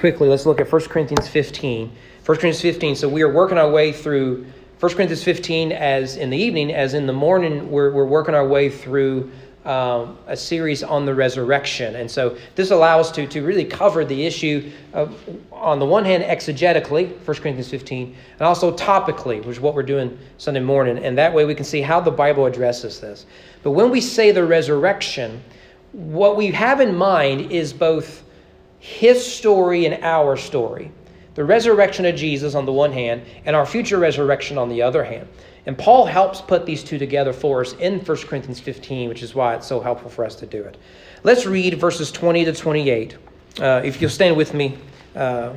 quickly, let's look at 1 Corinthians 15. 1 Corinthians 15. So we are working our way through 1 Corinthians 15 as in the evening, as in the morning, we're, we're working our way through um, a series on the resurrection. And so this allows to, to really cover the issue of, on the one hand, exegetically, 1 Corinthians 15, and also topically, which is what we're doing Sunday morning. And that way we can see how the Bible addresses this. But when we say the resurrection, what we have in mind is both his story and our story. The resurrection of Jesus on the one hand, and our future resurrection on the other hand. And Paul helps put these two together for us in 1 Corinthians 15, which is why it's so helpful for us to do it. Let's read verses 20 to 28. Uh, if you'll stand with me, uh,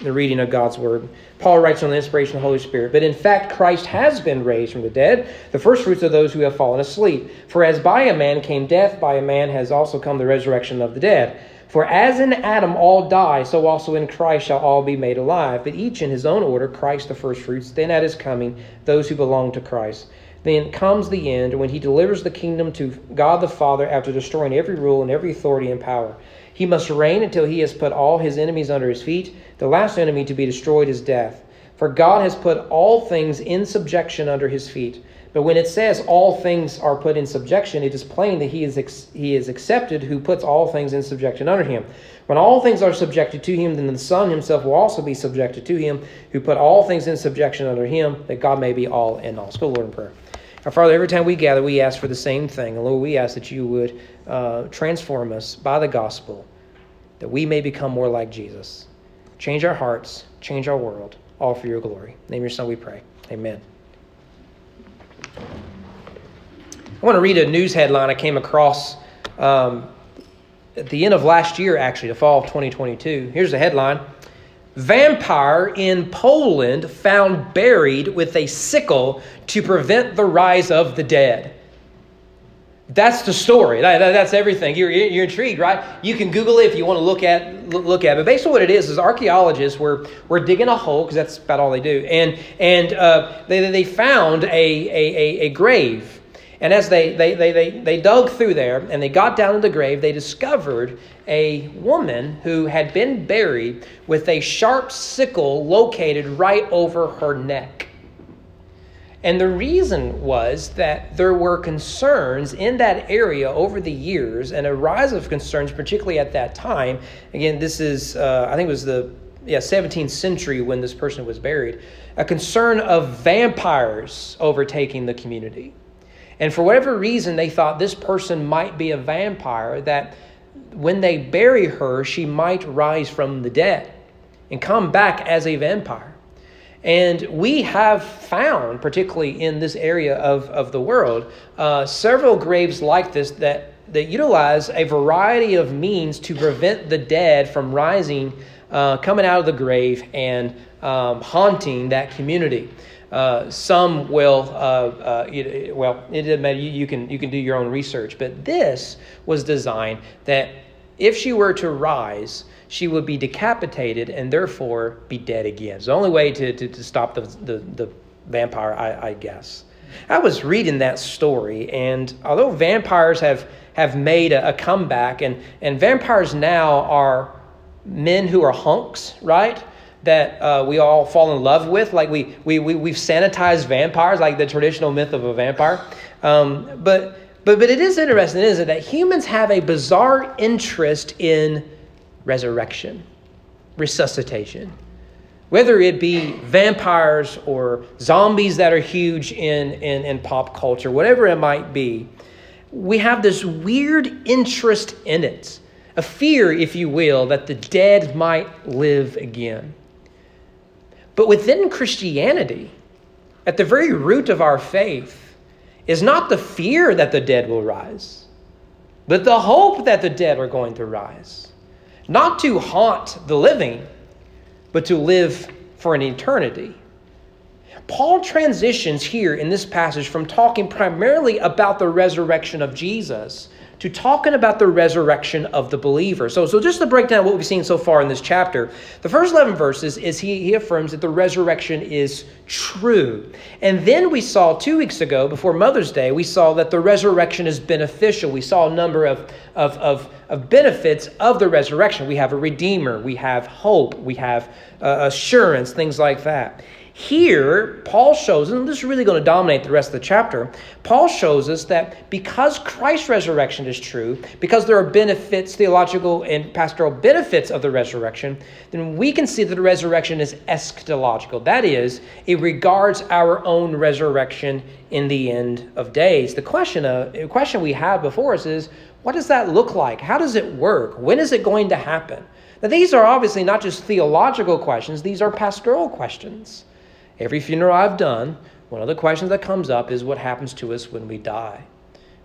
the reading of God's word. Paul writes on the inspiration of the Holy Spirit, But in fact, Christ has been raised from the dead, the first fruits of those who have fallen asleep. For as by a man came death, by a man has also come the resurrection of the dead. For as in Adam all die, so also in Christ shall all be made alive, but each in his own order, Christ the firstfruits, then at his coming, those who belong to Christ. Then comes the end when he delivers the kingdom to God the Father after destroying every rule and every authority and power. He must reign until he has put all his enemies under his feet. The last enemy to be destroyed is death. For God has put all things in subjection under his feet. But when it says all things are put in subjection, it is plain that he is, ex- he is accepted who puts all things in subjection under him. When all things are subjected to him, then the Son himself will also be subjected to him who put all things in subjection under him, that God may be all in all. Let's go, Lord, in prayer. Our Father, every time we gather, we ask for the same thing. And Lord, we ask that you would uh, transform us by the gospel, that we may become more like Jesus. Change our hearts, change our world, all for your glory. name your Son, we pray. Amen. I want to read a news headline I came across um, at the end of last year, actually, the fall of 2022. Here's the headline Vampire in Poland found buried with a sickle to prevent the rise of the dead. That's the story. That, that, that's everything. You're, you're intrigued, right? You can Google it if you want to look at look at it. But basically, what it is is archaeologists were were digging a hole because that's about all they do, and and uh, they they found a, a, a, grave. And as they, they, they, they, they dug through there and they got down to the grave, they discovered a woman who had been buried with a sharp sickle located right over her neck. And the reason was that there were concerns in that area over the years and a rise of concerns, particularly at that time. Again, this is, uh, I think it was the yeah, 17th century when this person was buried. A concern of vampires overtaking the community. And for whatever reason, they thought this person might be a vampire, that when they bury her, she might rise from the dead and come back as a vampire. And we have found, particularly in this area of, of the world, uh, several graves like this that, that utilize a variety of means to prevent the dead from rising, uh, coming out of the grave, and um, haunting that community. Uh, some will, uh, uh, it, well, it doesn't matter. You, you, can, you can do your own research. But this was designed that if she were to rise, she would be decapitated and therefore be dead again. It's the only way to, to, to stop the, the, the vampire, I, I guess. I was reading that story, and although vampires have, have made a, a comeback, and, and vampires now are men who are hunks, right? That uh, we all fall in love with. Like we, we, we, we've sanitized vampires, like the traditional myth of a vampire. Um, but, but, but it is interesting, isn't it, that humans have a bizarre interest in resurrection, resuscitation. Whether it be vampires or zombies that are huge in, in, in pop culture, whatever it might be, we have this weird interest in it. A fear, if you will, that the dead might live again. But within Christianity, at the very root of our faith, is not the fear that the dead will rise, but the hope that the dead are going to rise not to haunt the living, but to live for an eternity. Paul transitions here in this passage from talking primarily about the resurrection of Jesus to talking about the resurrection of the believer. So, so just to break down what we've seen so far in this chapter, the first 11 verses is he, he affirms that the resurrection is true. And then we saw two weeks ago, before Mother's Day, we saw that the resurrection is beneficial. We saw a number of, of, of, of benefits of the resurrection. We have a redeemer, we have hope, we have uh, assurance, things like that. Here, Paul shows, and this is really going to dominate the rest of the chapter, Paul shows us that because Christ's resurrection is true, because there are benefits, theological and pastoral benefits of the resurrection, then we can see that the resurrection is eschatological. That is, it regards our own resurrection in the end of days. The question, uh, the question we have before us is what does that look like? How does it work? When is it going to happen? Now, these are obviously not just theological questions, these are pastoral questions. Every funeral I've done, one of the questions that comes up is what happens to us when we die.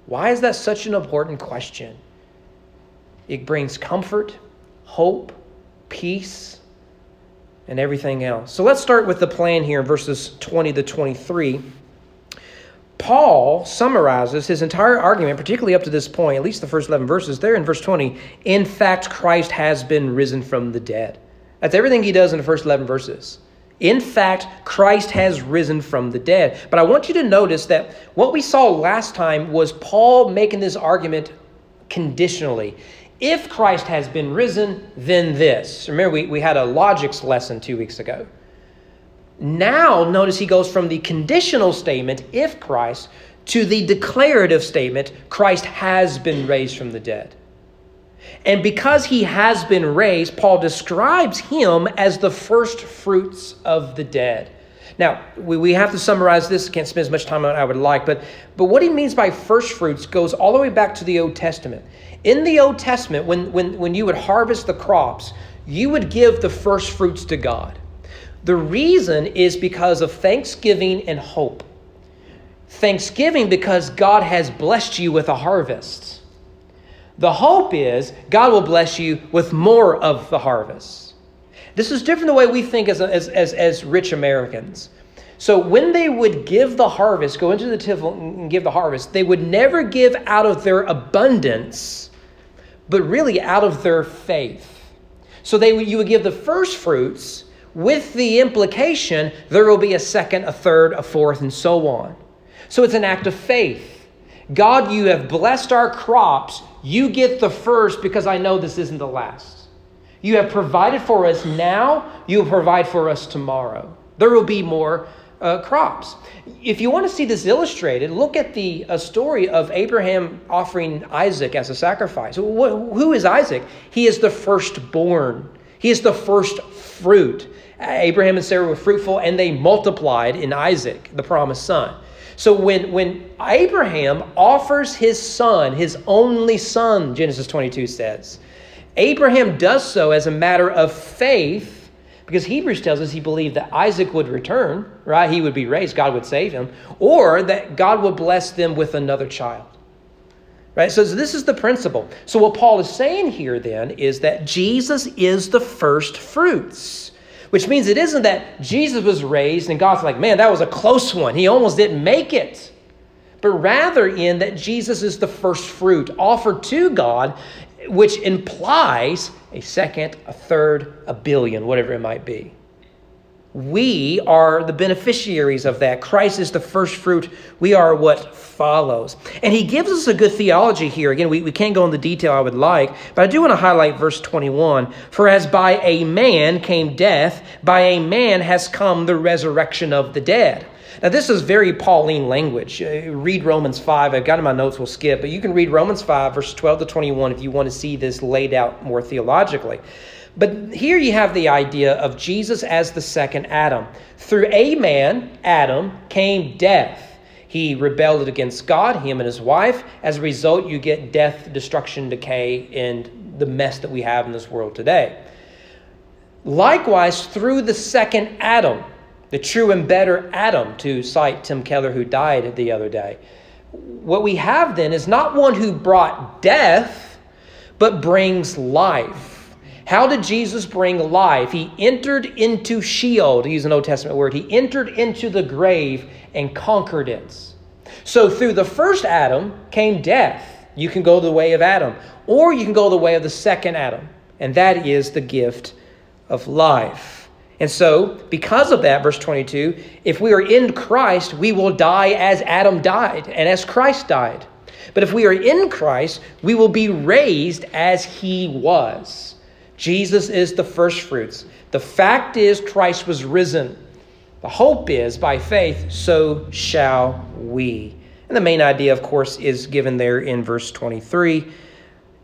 Why is that such an important question? It brings comfort, hope, peace, and everything else. So let's start with the plan here in verses 20 to 23. Paul summarizes his entire argument, particularly up to this point, at least the first 11 verses, there in verse 20. In fact, Christ has been risen from the dead. That's everything he does in the first 11 verses. In fact, Christ has risen from the dead. But I want you to notice that what we saw last time was Paul making this argument conditionally. If Christ has been risen, then this. Remember, we, we had a logics lesson two weeks ago. Now, notice he goes from the conditional statement, if Christ, to the declarative statement, Christ has been raised from the dead. And because he has been raised, Paul describes him as the first fruits of the dead. Now, we, we have to summarize this. Can't spend as much time on it I would like, but, but what he means by first fruits goes all the way back to the Old Testament. In the Old Testament, when, when, when you would harvest the crops, you would give the first fruits to God. The reason is because of thanksgiving and hope. Thanksgiving because God has blessed you with a harvest the hope is God will bless you with more of the harvest. This is different the way we think as, as, as, as rich Americans. So when they would give the harvest, go into the temple and give the harvest, they would never give out of their abundance, but really out of their faith. So they you would give the first fruits with the implication there will be a second, a third, a fourth, and so on. So it's an act of faith. God, you have blessed our crops. You get the first because I know this isn't the last. You have provided for us now, you will provide for us tomorrow. There will be more uh, crops. If you want to see this illustrated, look at the uh, story of Abraham offering Isaac as a sacrifice. who is Isaac? He is the firstborn, he is the first fruit. Abraham and Sarah were fruitful and they multiplied in Isaac, the promised son. So when, when Abraham offers his son, his only son, Genesis 22 says, Abraham does so as a matter of faith because Hebrews tells us he believed that Isaac would return, right? He would be raised, God would save him, or that God would bless them with another child. Right? So this is the principle. So what Paul is saying here then is that Jesus is the first fruits. Which means it isn't that Jesus was raised and God's like, man, that was a close one. He almost didn't make it. But rather, in that Jesus is the first fruit offered to God, which implies a second, a third, a billion, whatever it might be. We are the beneficiaries of that. Christ is the first fruit. We are what follows. And he gives us a good theology here. Again, we, we can't go into detail I would like, but I do want to highlight verse 21. For as by a man came death, by a man has come the resurrection of the dead. Now, this is very Pauline language. Uh, read Romans 5. I've got in my notes, we'll skip, but you can read Romans 5, verses 12 to 21 if you want to see this laid out more theologically. But here you have the idea of Jesus as the second Adam. Through a man, Adam, came death. He rebelled against God, him and his wife. As a result, you get death, destruction, decay, and the mess that we have in this world today. Likewise, through the second Adam, the true and better Adam, to cite Tim Keller, who died the other day, what we have then is not one who brought death, but brings life. How did Jesus bring life? He entered into Sheol, to use an Old Testament word. He entered into the grave and conquered it. So through the first Adam came death. You can go the way of Adam, or you can go the way of the second Adam, and that is the gift of life. And so, because of that, verse 22, if we are in Christ, we will die as Adam died and as Christ died. But if we are in Christ, we will be raised as he was. Jesus is the first fruits. The fact is, Christ was risen. The hope is, by faith, so shall we. And the main idea, of course, is given there in verse 23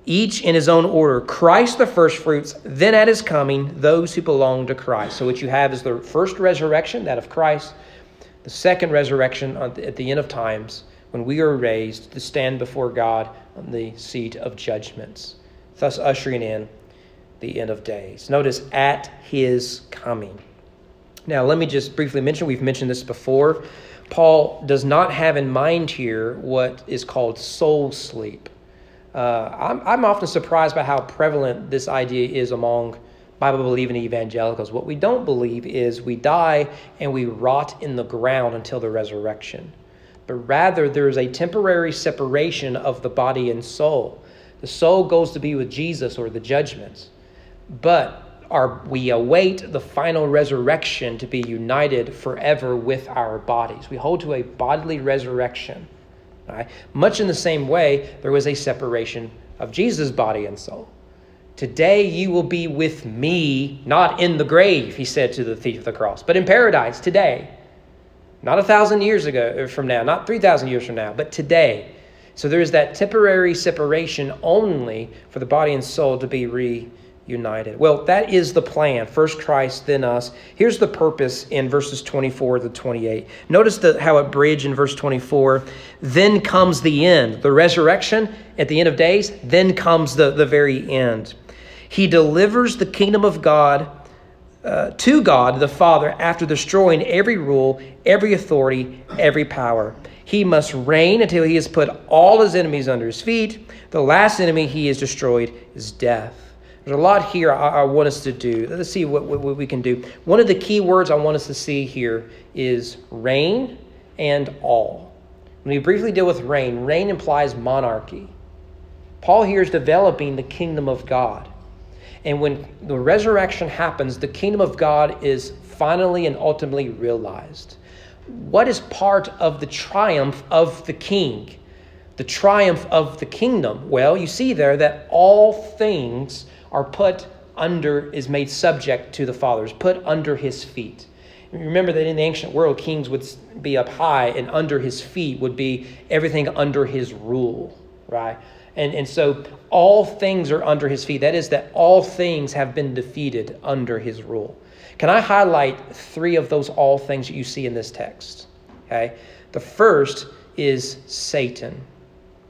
each in his own order Christ the firstfruits, then at his coming, those who belong to Christ. So, what you have is the first resurrection, that of Christ, the second resurrection at the end of times, when we are raised to stand before God on the seat of judgments, thus ushering in the end of days. Notice, at his coming. Now, let me just briefly mention, we've mentioned this before. Paul does not have in mind here what is called soul sleep. Uh, I'm, I'm often surprised by how prevalent this idea is among Bible believing evangelicals. What we don't believe is we die and we rot in the ground until the resurrection, but rather there is a temporary separation of the body and soul. The soul goes to be with Jesus or the judgments, but our, we await the final resurrection to be united forever with our bodies. We hold to a bodily resurrection. Right? Much in the same way, there was a separation of Jesus' body and soul. Today you will be with me, not in the grave, he said to the thief of the cross, but in paradise today. Not a thousand years ago uh, from now, not 3,000 years from now, but today. So there is that temporary separation only for the body and soul to be re united. Well, that is the plan. First Christ, then us. Here's the purpose in verses 24 to 28. Notice the, how it bridge in verse 24. Then comes the end, the resurrection at the end of days. Then comes the, the very end. He delivers the kingdom of God uh, to God the Father after destroying every rule, every authority, every power. He must reign until he has put all his enemies under his feet. The last enemy he has destroyed is death. There's a lot here I, I want us to do. Let's see what, what, what we can do. One of the key words I want us to see here is reign and all. When we briefly deal with reign, reign implies monarchy. Paul here is developing the kingdom of God. And when the resurrection happens, the kingdom of God is finally and ultimately realized. What is part of the triumph of the king? The triumph of the kingdom? Well, you see there that all things are put under, is made subject to the fathers, put under his feet. Remember that in the ancient world, kings would be up high, and under his feet would be everything under his rule, right? And, and so all things are under his feet. That is, that all things have been defeated under his rule. Can I highlight three of those all things that you see in this text? Okay. The first is Satan.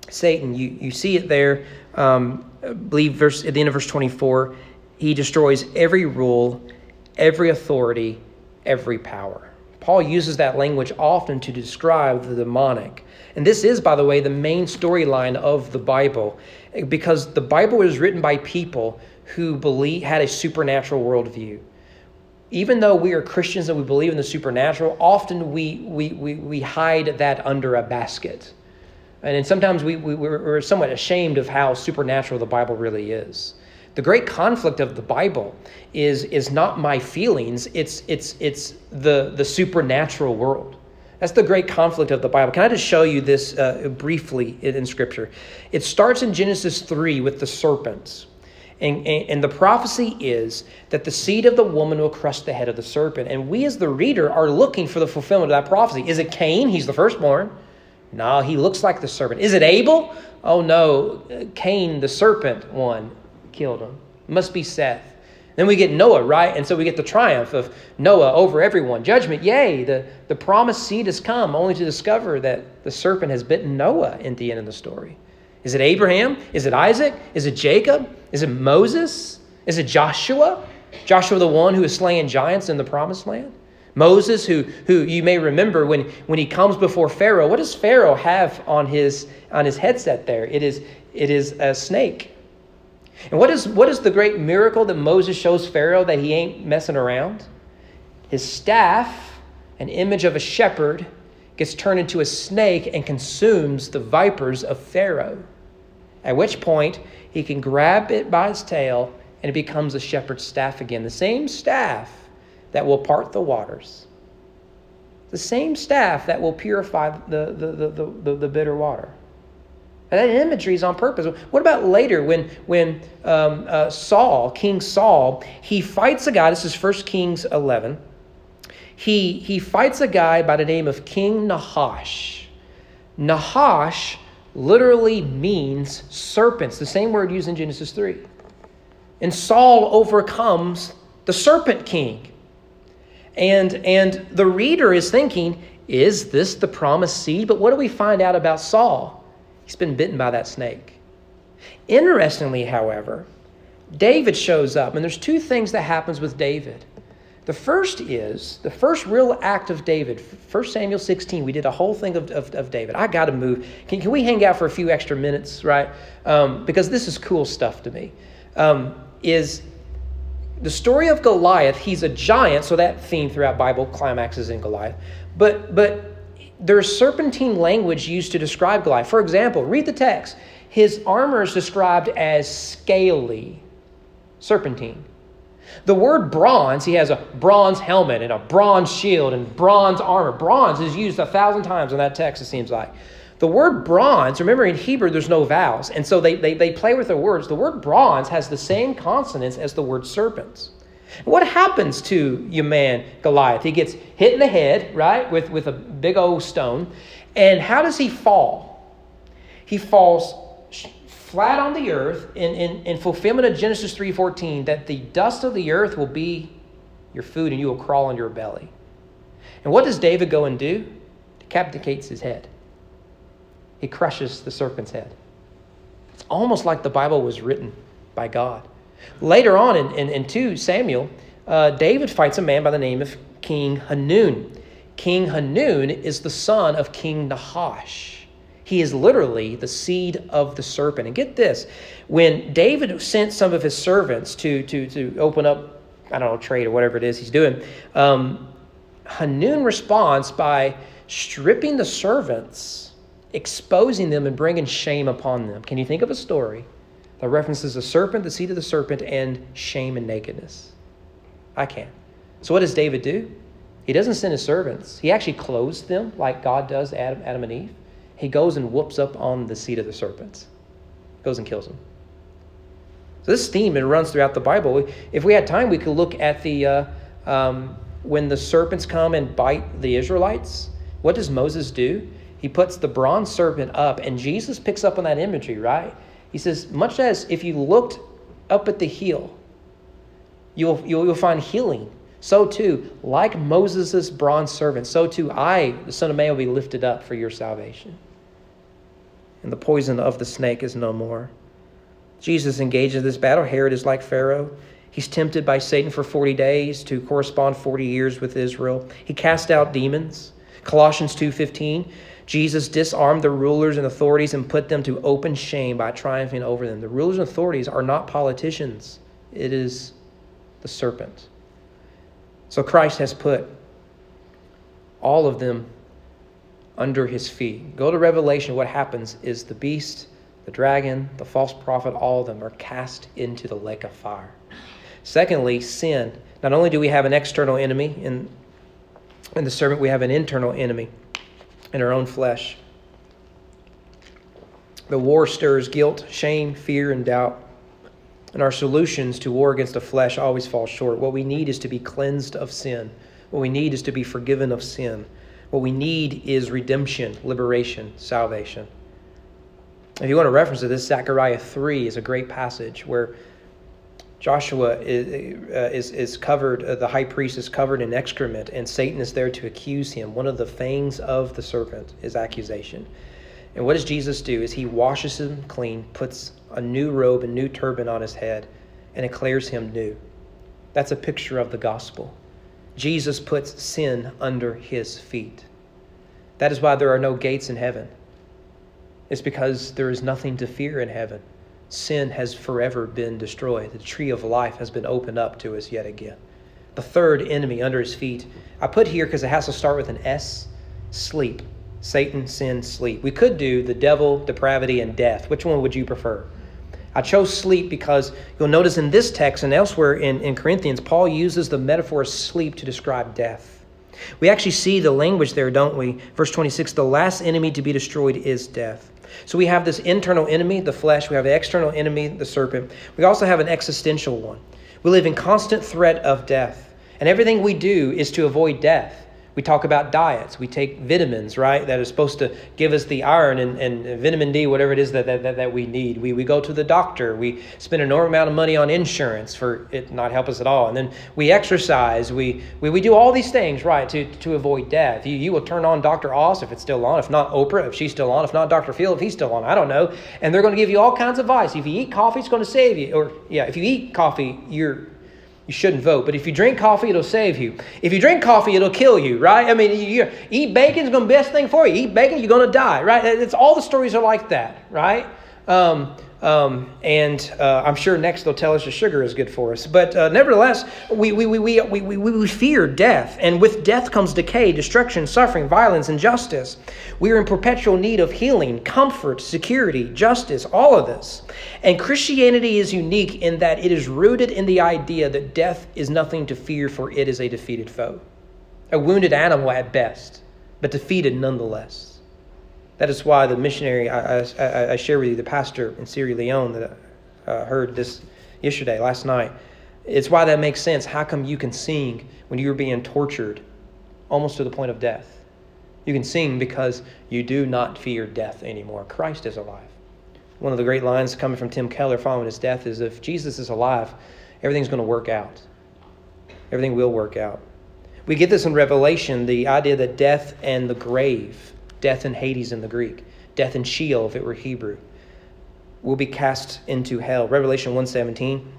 Satan, you, you see it there. Um, I believe verse at the end of verse 24, he destroys every rule, every authority, every power. Paul uses that language often to describe the demonic. And this is, by the way, the main storyline of the Bible, because the Bible was written by people who believe had a supernatural worldview. Even though we are Christians and we believe in the supernatural, often we, we, we, we hide that under a basket. And sometimes we, we, we're somewhat ashamed of how supernatural the Bible really is. The great conflict of the Bible is, is not my feelings, it's, it's, it's the, the supernatural world. That's the great conflict of the Bible. Can I just show you this uh, briefly in, in, Scripture? It starts in Genesis 3 with the serpents. And, and, and, the prophecy is that the seed of the woman will crush the head of the serpent. And we, as the reader, are looking for the fulfillment of that prophecy. Is it Cain? He's the firstborn. No, he looks like the serpent. Is it Abel? Oh no, Cain, the serpent one, killed him. Must be Seth. Then we get Noah, right? And so we get the triumph of Noah over everyone. Judgment, yay, the, the promised seed has come, only to discover that the serpent has bitten Noah in the end of the story. Is it Abraham? Is it Isaac? Is it Jacob? Is it Moses? Is it Joshua? Joshua, the one who is slaying giants in the promised land? Moses, who, who you may remember when, when he comes before Pharaoh, what does Pharaoh have on his, on his headset there? It is, it is a snake. And what is, what is the great miracle that Moses shows Pharaoh that he ain't messing around? His staff, an image of a shepherd, gets turned into a snake and consumes the vipers of Pharaoh. At which point, he can grab it by its tail and it becomes a shepherd's staff again. The same staff that will part the waters. The same staff that will purify the, the, the, the, the bitter water. And that imagery is on purpose. What about later when, when um, uh, Saul, King Saul, he fights a guy, this is 1 Kings 11. He, he fights a guy by the name of King Nahash. Nahash literally means serpents, the same word used in Genesis 3. And Saul overcomes the serpent king. And, and the reader is thinking, is this the promised seed? But what do we find out about Saul? He's been bitten by that snake. Interestingly, however, David shows up, and there's two things that happens with David. The first is the first real act of David. 1 Samuel 16, we did a whole thing of, of, of David. I got to move. Can, can we hang out for a few extra minutes, right? Um, because this is cool stuff to me. Um, is the story of Goliath, he's a giant, so that theme throughout Bible climaxes in Goliath. But, but there's serpentine language used to describe Goliath. For example, read the text. His armor is described as scaly, serpentine. The word bronze, he has a bronze helmet and a bronze shield and bronze armor. Bronze is used a thousand times in that text, it seems like. The word bronze, remember in Hebrew there's no vowels, and so they, they, they play with their words. The word bronze has the same consonants as the word serpents. What happens to your man Goliath? He gets hit in the head, right, with, with a big old stone. And how does he fall? He falls flat on the earth in, in, in fulfillment of Genesis 3.14 that the dust of the earth will be your food and you will crawl on your belly. And what does David go and do? Decapitates his head. He crushes the serpent's head. It's almost like the Bible was written by God. Later on in, in, in 2 Samuel, uh, David fights a man by the name of King Hanun. King Hanun is the son of King Nahash. He is literally the seed of the serpent. And get this when David sent some of his servants to, to, to open up, I don't know, trade or whatever it is he's doing, um, Hanun responds by stripping the servants, exposing them, and bringing shame upon them. Can you think of a story that references a serpent, the seed of the serpent, and shame and nakedness? I can't. So, what does David do? He doesn't send his servants, he actually clothes them like God does Adam, Adam and Eve he goes and whoops up on the seed of the serpents, goes and kills them. So this theme it runs throughout the Bible. If we had time, we could look at the uh, um, when the serpents come and bite the Israelites. What does Moses do? He puts the bronze serpent up, and Jesus picks up on that imagery, right? He says, much as if you looked up at the heel, you'll, you'll, you'll find healing so too, like Moses' bronze servant, so too I, the Son of Man, will be lifted up for your salvation and the poison of the snake is no more. Jesus engages in this battle. Herod is like Pharaoh. He's tempted by Satan for 40 days to correspond 40 years with Israel. He cast out demons. Colossians 2:15, Jesus disarmed the rulers and authorities and put them to open shame by triumphing over them. The rulers and authorities are not politicians. It is the serpent. So Christ has put all of them under his feet. Go to Revelation. What happens is the beast, the dragon, the false prophet, all of them are cast into the lake of fire. Secondly, sin. Not only do we have an external enemy in, in the servant, we have an internal enemy in our own flesh. The war stirs guilt, shame, fear, and doubt. And our solutions to war against the flesh always fall short. What we need is to be cleansed of sin. What we need is to be forgiven of sin. What we need is redemption, liberation, salvation. If you want to reference to this, Zechariah 3 is a great passage where Joshua is, uh, is, is covered, uh, the high priest is covered in excrement, and Satan is there to accuse him. One of the fangs of the serpent is accusation. And what does Jesus do? Is he washes him clean, puts a new robe, a new turban on his head, and declares him new. That's a picture of the gospel. Jesus puts sin under his feet. That is why there are no gates in heaven. It's because there is nothing to fear in heaven. Sin has forever been destroyed. The tree of life has been opened up to us yet again. The third enemy under his feet, I put here because it has to start with an S sleep. Satan, sin, sleep. We could do the devil, depravity, and death. Which one would you prefer? I chose sleep because you'll notice in this text and elsewhere in, in Corinthians, Paul uses the metaphor sleep to describe death. We actually see the language there, don't we? Verse 26 the last enemy to be destroyed is death. So we have this internal enemy, the flesh. We have the external enemy, the serpent. We also have an existential one. We live in constant threat of death. And everything we do is to avoid death. We talk about diets. We take vitamins, right, that are supposed to give us the iron and, and vitamin D, whatever it is that, that, that, we need. We, we go to the doctor. We spend an enormous amount of money on insurance for it not help us at all. And then we exercise. We, we, we do all these things, right, to, to avoid death. You, you will turn on Dr. Oz if it's still on. If not, Oprah, if she's still on. If not, Dr. Phil, if he's still on. I don't know. And they're going to give you all kinds of advice. If you eat coffee, it's going to save you. Or, yeah, if you eat coffee, you're you shouldn't vote. But if you drink coffee, it'll save you. If you drink coffee, it'll kill you, right? I mean, you, eat bacon's going to be the best thing for you. Eat bacon, you're going to die, right? It's all the stories are like that, right? Um, um, and uh, I'm sure next they'll tell us the sugar is good for us. But uh, nevertheless, we, we, we, we, we, we, we fear death. And with death comes decay, destruction, suffering, violence, injustice. We are in perpetual need of healing, comfort, security, justice, all of this. And Christianity is unique in that it is rooted in the idea that death is nothing to fear, for it is a defeated foe. A wounded animal at best, but defeated nonetheless. That is why the missionary I, I, I share with you, the pastor in Sierra Leone that I uh, heard this yesterday, last night, it's why that makes sense. How come you can sing when you're being tortured almost to the point of death? You can sing because you do not fear death anymore. Christ is alive. One of the great lines coming from Tim Keller following his death is if Jesus is alive, everything's going to work out. Everything will work out. We get this in Revelation the idea that death and the grave death in Hades in the Greek, death in Sheol if it were Hebrew, will be cast into hell. Revelation 117.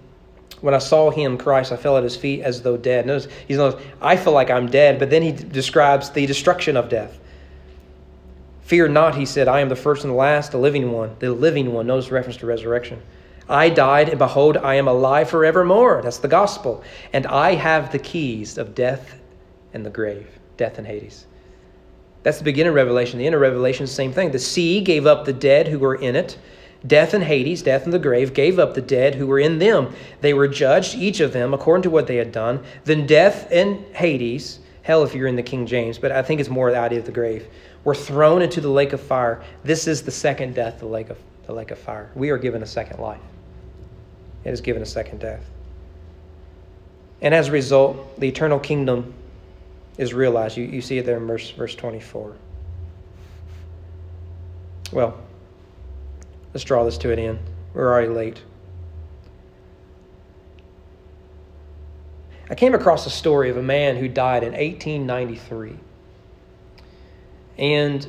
When I saw him, Christ, I fell at his feet as though dead. Notice, he's knows, I feel like I'm dead, but then he describes the destruction of death. Fear not, he said, I am the first and the last, the living one, the living one. Notice reference to resurrection. I died, and behold, I am alive forevermore. That's the gospel. And I have the keys of death and the grave, death and Hades. That's the beginning of Revelation. The end of Revelation, same thing. The sea gave up the dead who were in it. Death and Hades, death and the grave, gave up the dead who were in them. They were judged, each of them, according to what they had done. Then death and Hades, hell if you're in the King James, but I think it's more the idea of the grave, were thrown into the lake of fire. This is the second death, the lake of, the lake of fire. We are given a second life. It is given a second death. And as a result, the eternal kingdom is realized. You, you see it there in verse, verse 24. Well, let's draw this to an end. We're already late. I came across a story of a man who died in 1893. And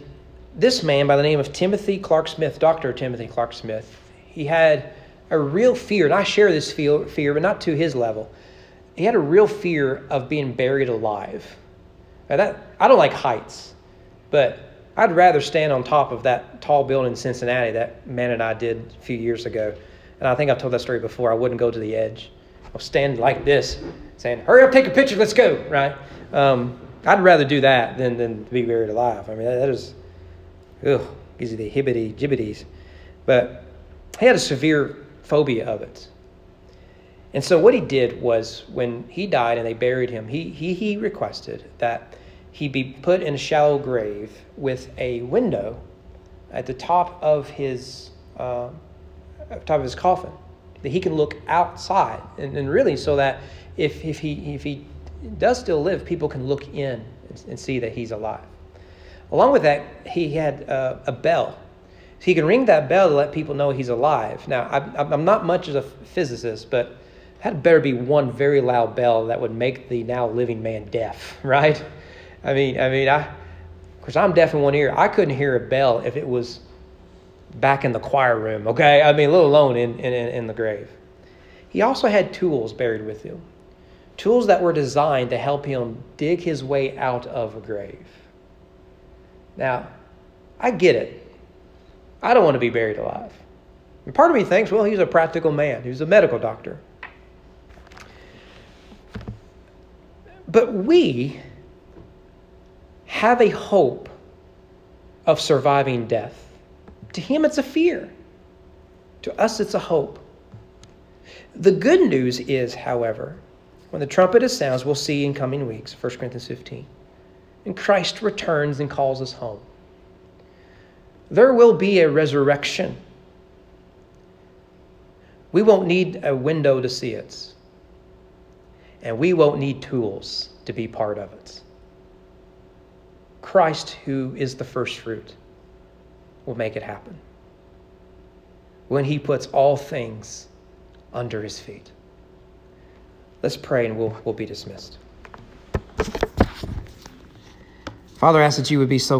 this man, by the name of Timothy Clark Smith, Dr. Timothy Clark Smith, he had a real fear, and I share this fear, but not to his level. He had a real fear of being buried alive. Now that I don't like heights, but I'd rather stand on top of that tall building in Cincinnati that man and I did a few years ago. And I think I've told that story before. I wouldn't go to the edge. I'll stand like this, saying, "Hurry up, take a picture, let's go!" Right? Um, I'd rather do that than than be buried alive. I mean, that, that is, ugh, gives you the hibbity jibbities. But he had a severe phobia of it. And so what he did was when he died and they buried him, he, he, he requested that he be put in a shallow grave with a window at the top of his uh, top of his coffin that he can look outside. And, and really so that if, if he if he does still live people can look in and, and see that he's alive. Along with that he had uh, a bell. So he can ring that bell to let people know he's alive. Now I, i'm not much of a physicist but had better be one very loud bell that would make the now living man deaf, right? I mean, I mean, I, of course, I'm deaf in one ear, I couldn't hear a bell if it was back in the choir room, okay? I mean, let alone in, in, in the grave. He also had tools buried with him, tools that were designed to help him dig his way out of a grave. Now, I get it. I don't want to be buried alive. And part of me thinks, well, he's a practical man, he's a medical doctor. But we have a hope of surviving death. To him, it's a fear. To us, it's a hope. The good news is, however, when the trumpet sounds, we'll see in coming weeks, 1 Corinthians 15, and Christ returns and calls us home. There will be a resurrection. We won't need a window to see it, and we won't need tools to be part of it. Christ, who is the first fruit, will make it happen when he puts all things under his feet. Let's pray and we'll, we'll be dismissed. Father, I ask that you would be so